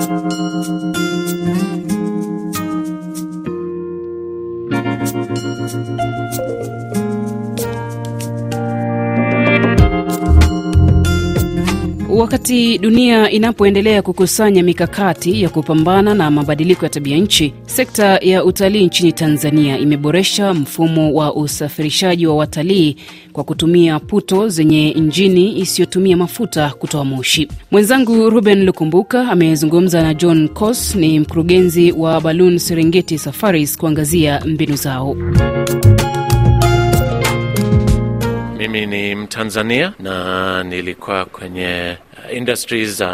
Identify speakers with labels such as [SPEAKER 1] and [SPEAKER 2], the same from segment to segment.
[SPEAKER 1] Thank you. Wakati dunia inapoendelea kukusanya mikakati ya kupambana na mabadiliko ya tabia nchi, sekta ya utalii nchini Tanzania imeboresha mfumo wa usafirishaji wa watalii kwa kutumia puto zenye injini isiyotumia mafuta kutoa moshi. Mwenzangu Ruben Lukumbuka amezungumza na John Cos, ni mkurugenzi wa Balloon Serengeti Safaris, kuangazia mbinu zao.
[SPEAKER 2] Mimi ni Mtanzania na nilikuwa kwenye industry za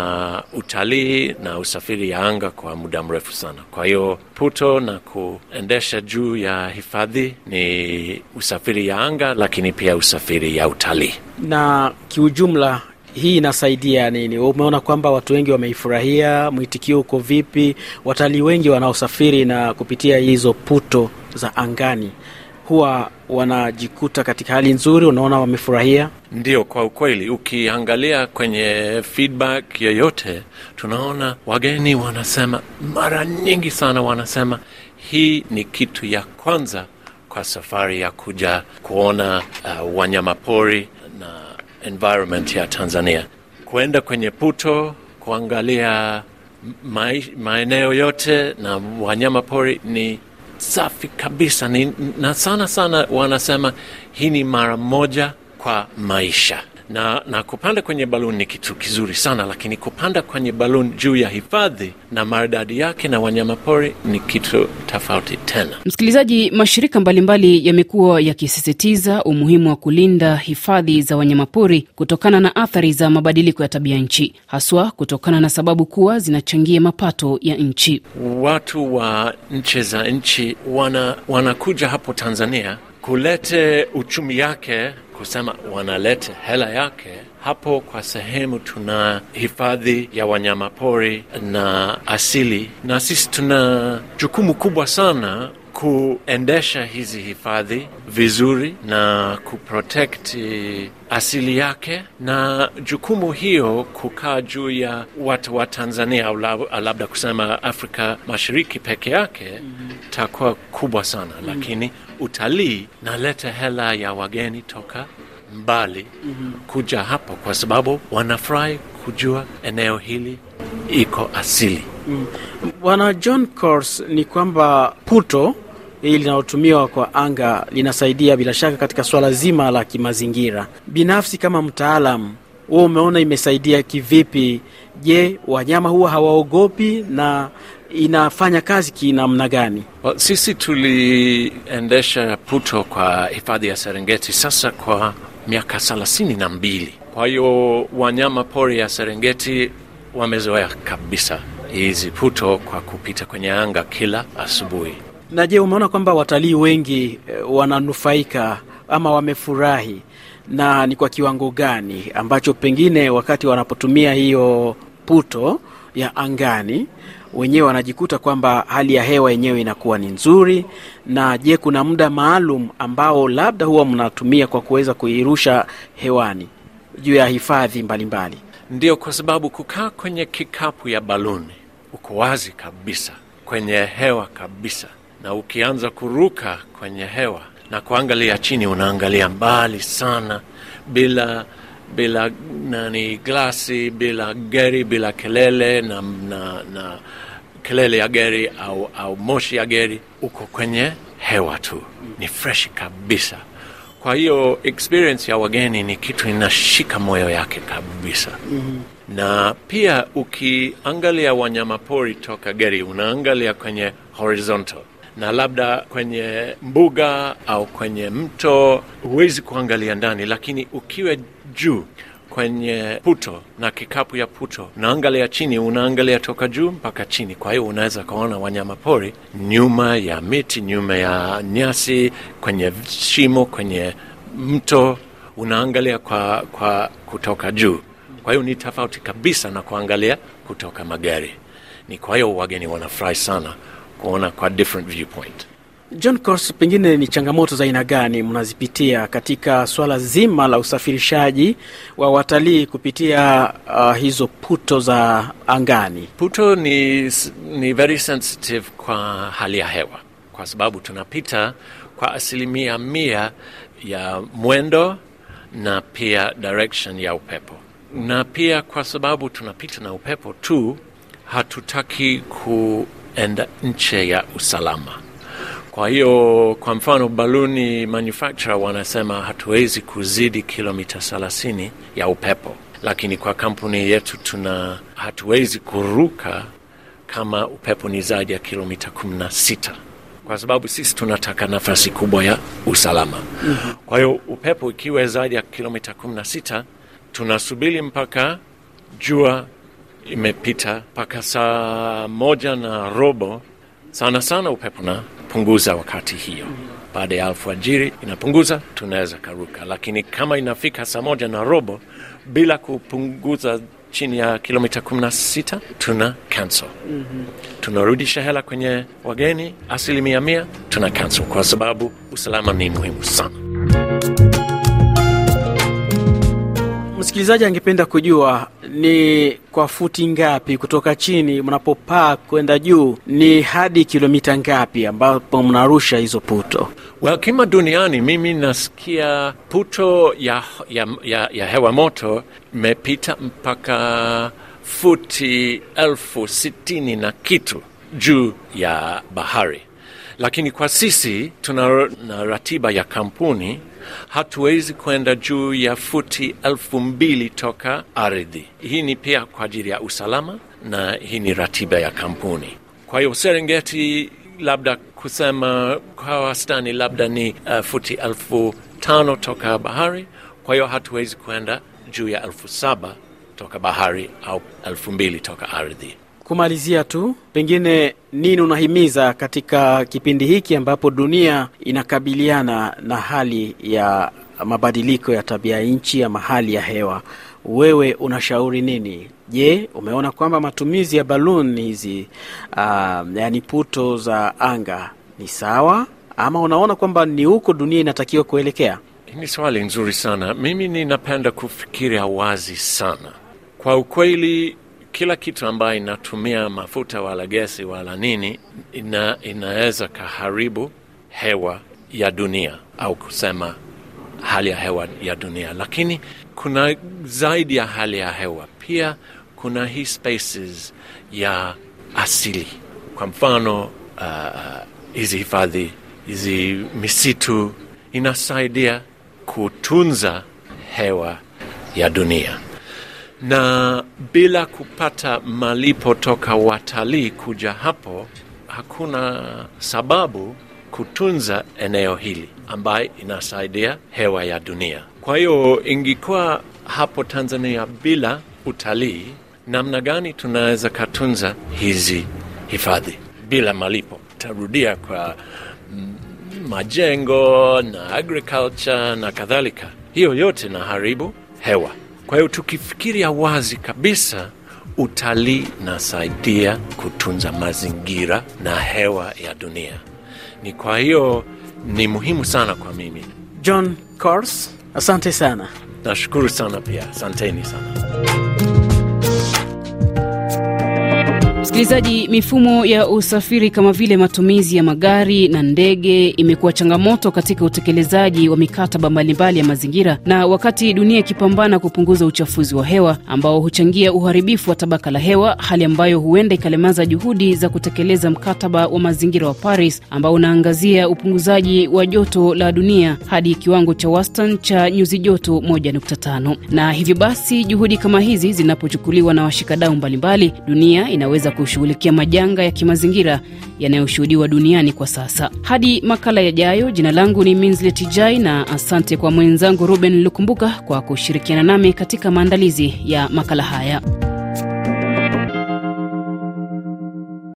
[SPEAKER 2] uh, utalii na usafiri ya anga kwa muda mrefu sana. Kwa hiyo puto na kuendesha juu ya hifadhi ni usafiri ya anga, lakini pia usafiri ya utalii.
[SPEAKER 3] Na kiujumla hii inasaidia nini? Umeona kwamba watu wengi wameifurahia, mwitikio uko vipi? Watalii wengi wanaosafiri na kupitia hizo puto za angani huwa wanajikuta katika hali nzuri, unaona wamefurahia.
[SPEAKER 2] Ndio, kwa ukweli, ukiangalia kwenye feedback yoyote, tunaona wageni wanasema mara nyingi sana, wanasema hii ni kitu ya kwanza kwa safari ya kuja kuona uh, wanyamapori na environment ya Tanzania, kuenda kwenye puto kuangalia maeneo yote na wanyamapori ni safi kabisa. Ni, na sana sana wanasema hii ni mara moja kwa maisha na, na kupanda kwenye baluni ni kitu kizuri sana, lakini kupanda kwenye baluni juu ya hifadhi na maridadi yake na wanyamapori ni kitu tofauti tena.
[SPEAKER 1] Msikilizaji, mashirika mbalimbali yamekuwa yakisisitiza umuhimu wa kulinda hifadhi za wanyamapori kutokana na athari za mabadiliko ya tabia nchi, haswa kutokana na sababu kuwa zinachangia mapato ya nchi.
[SPEAKER 2] Watu wa nchi za nchi wana, wanakuja hapo Tanzania kulete uchumi yake kusema wanalete hela yake hapo. Kwa sehemu tuna hifadhi ya wanyamapori na asili, na sisi tuna jukumu kubwa sana kuendesha hizi hifadhi vizuri na kuprotekti asili yake, na jukumu hiyo kukaa juu ya watu wa Tanzania au labda kusema Afrika Mashariki peke yake mm-hmm. takuwa kubwa sana mm-hmm. Utalii naleta hela ya wageni toka mbali mm-hmm. kuja hapo kwa sababu wanafurahi kujua eneo hili iko asili.
[SPEAKER 3] Mm. Bwana John Cors, ni kwamba puto hili linalotumiwa kwa anga linasaidia bila shaka katika swala zima la kimazingira. Binafsi kama mtaalam, wewe umeona imesaidia kivipi? Je, wanyama huwa hawaogopi na inafanya kazi kinamna gani?
[SPEAKER 2] Well, sisi tuliendesha puto kwa hifadhi ya Serengeti sasa kwa miaka thelathini na mbili. Kwa hiyo wanyama pori ya Serengeti wamezoea kabisa hizi puto kwa kupita kwenye anga kila asubuhi.
[SPEAKER 3] Na je, umeona kwamba watalii wengi e, wananufaika ama wamefurahi, na ni kwa kiwango gani ambacho pengine wakati wanapotumia hiyo puto ya angani wenyewe wanajikuta kwamba hali ya hewa yenyewe inakuwa ni nzuri. Na je, kuna muda maalum ambao labda huwa mnatumia kwa kuweza kuirusha hewani juu ya hifadhi mbalimbali?
[SPEAKER 2] Ndio, kwa sababu kukaa kwenye kikapu ya baluni uko wazi kabisa kwenye hewa kabisa, na ukianza kuruka kwenye hewa na kuangalia chini, unaangalia mbali sana bila bila nani glasi, bila gari, bila kelele na, na, na kelele ya gari au, au moshi ya gari, uko kwenye hewa tu, ni fresh kabisa. Kwa hiyo experience ya wageni ni kitu inashika moyo yake kabisa. mm-hmm. Na pia ukiangalia wanyamapori toka gari, unaangalia kwenye horizontal na labda kwenye mbuga au kwenye mto huwezi kuangalia ndani, lakini ukiwa juu kwenye puto na kikapu ya puto, unaangalia chini, unaangalia toka juu mpaka chini. Kwa hiyo unaweza kuona wanyama pori nyuma ya miti, nyuma ya nyasi, kwenye shimo, kwenye mto, unaangalia kwa, kwa kutoka juu. Kwa hiyo ni tofauti kabisa na kuangalia kutoka magari. Ni kwa hiyo wageni wanafurahi sana kuona kwa different viewpoint.
[SPEAKER 3] John Cors, pengine ni changamoto za aina gani mnazipitia katika swala zima la usafirishaji wa watalii kupitia uh, hizo puto za angani?
[SPEAKER 2] Puto ni, ni very sensitive kwa hali ya hewa, kwa sababu tunapita kwa asilimia mia ya mwendo na pia direction ya upepo, na pia kwa sababu tunapita na upepo tu, hatutaki kuenda nche ya usalama. Kwa hiyo kwa mfano baluni manufacturer wanasema hatuwezi kuzidi kilomita 30 ya upepo, lakini kwa kampuni yetu tuna hatuwezi kuruka kama upepo ni zaidi ya kilomita 16 kwa sababu sisi tunataka nafasi kubwa ya usalama. Mm-hmm. Kwa hiyo upepo ikiwa zaidi ya kilomita 16 tunasubiri mpaka jua imepita mpaka saa moja na robo sana sana upepo na punguza wakati hiyo. Baada ya alfajiri inapunguza, tunaweza karuka, lakini kama inafika saa moja na robo bila kupunguza chini ya kilomita 16 tuna cancel. Mm-hmm. Tunarudisha hela kwenye wageni asilimia mia, tuna cancel kwa sababu usalama ni muhimu sana.
[SPEAKER 3] Msikilizaji angependa kujua ni kwa futi ngapi kutoka chini mnapopaa kwenda juu, ni hadi kilomita ngapi ambapo mnarusha hizo puto?
[SPEAKER 2] Well, kima duniani mimi nasikia puto ya, ya, ya, ya hewa moto imepita mpaka futi elfu sitini na kitu juu ya bahari, lakini kwa sisi tuna na ratiba ya kampuni hatuwezi kwenda juu ya futi elfu mbili toka ardhi. Hii ni pia kwa ajili ya usalama na hii ni ratiba ya kampuni. Kwa hiyo Serengeti, labda kusema kwa wastani, labda ni uh, futi elfu tano toka bahari. Kwa hiyo hatuwezi kwenda juu ya elfu saba toka bahari au elfu mbili toka ardhi.
[SPEAKER 3] Kumalizia tu, pengine nini unahimiza katika kipindi hiki ambapo dunia inakabiliana na hali ya mabadiliko ya tabia nchi ama hali ya hewa? Wewe unashauri nini? Je, umeona kwamba matumizi ya baluni hizi uh, yani puto za anga ni sawa, ama unaona kwamba ni huko dunia inatakiwa kuelekea?
[SPEAKER 2] Ni swali nzuri sana. Mimi ninapenda kufikiria wazi sana. Kwa ukweli kila kitu ambayo inatumia mafuta wala gesi wala nini ina, inaweza kaharibu hewa ya dunia au kusema hali ya hewa ya dunia, lakini kuna zaidi ya hali ya hewa, pia kuna hii spaces ya asili. Kwa mfano hizi uh, hifadhi hizi misitu inasaidia kutunza hewa ya dunia na bila kupata malipo toka watalii kuja hapo, hakuna sababu kutunza eneo hili ambayo inasaidia hewa ya dunia. Kwa hiyo ingekuwa hapo Tanzania bila utalii, namna gani tunaweza katunza hizi hifadhi bila malipo? Tarudia kwa majengo na agriculture na kadhalika, hiyo yote na haribu hewa. Kwa hiyo tukifikiria wazi kabisa, utalii nasaidia kutunza mazingira na hewa ya dunia. Ni kwa hiyo ni muhimu sana kwa mimi.
[SPEAKER 3] John Cors, asante sana.
[SPEAKER 2] Nashukuru sana pia, asanteni sana.
[SPEAKER 1] Msikilizaji, mifumo ya usafiri kama vile matumizi ya magari na ndege imekuwa changamoto katika utekelezaji wa mikataba mbalimbali ya mazingira, na wakati dunia ikipambana kupunguza uchafuzi wa hewa ambao huchangia uharibifu wa tabaka la hewa, hali ambayo huenda ikalemaza juhudi za kutekeleza mkataba wa mazingira wa Paris ambao unaangazia upunguzaji wa joto la dunia hadi kiwango cha wastani cha nyuzi joto 1.5. Na hivyo basi, juhudi kama hizi zinapochukuliwa na washikadau mbalimbali, dunia inaweza kushughulikia majanga ya kimazingira yanayoshuhudiwa duniani kwa sasa. Hadi makala yajayo, jina langu ni Minslet Jai na asante kwa mwenzangu Ruben Lukumbuka kwa kushirikiana nami katika maandalizi ya makala haya.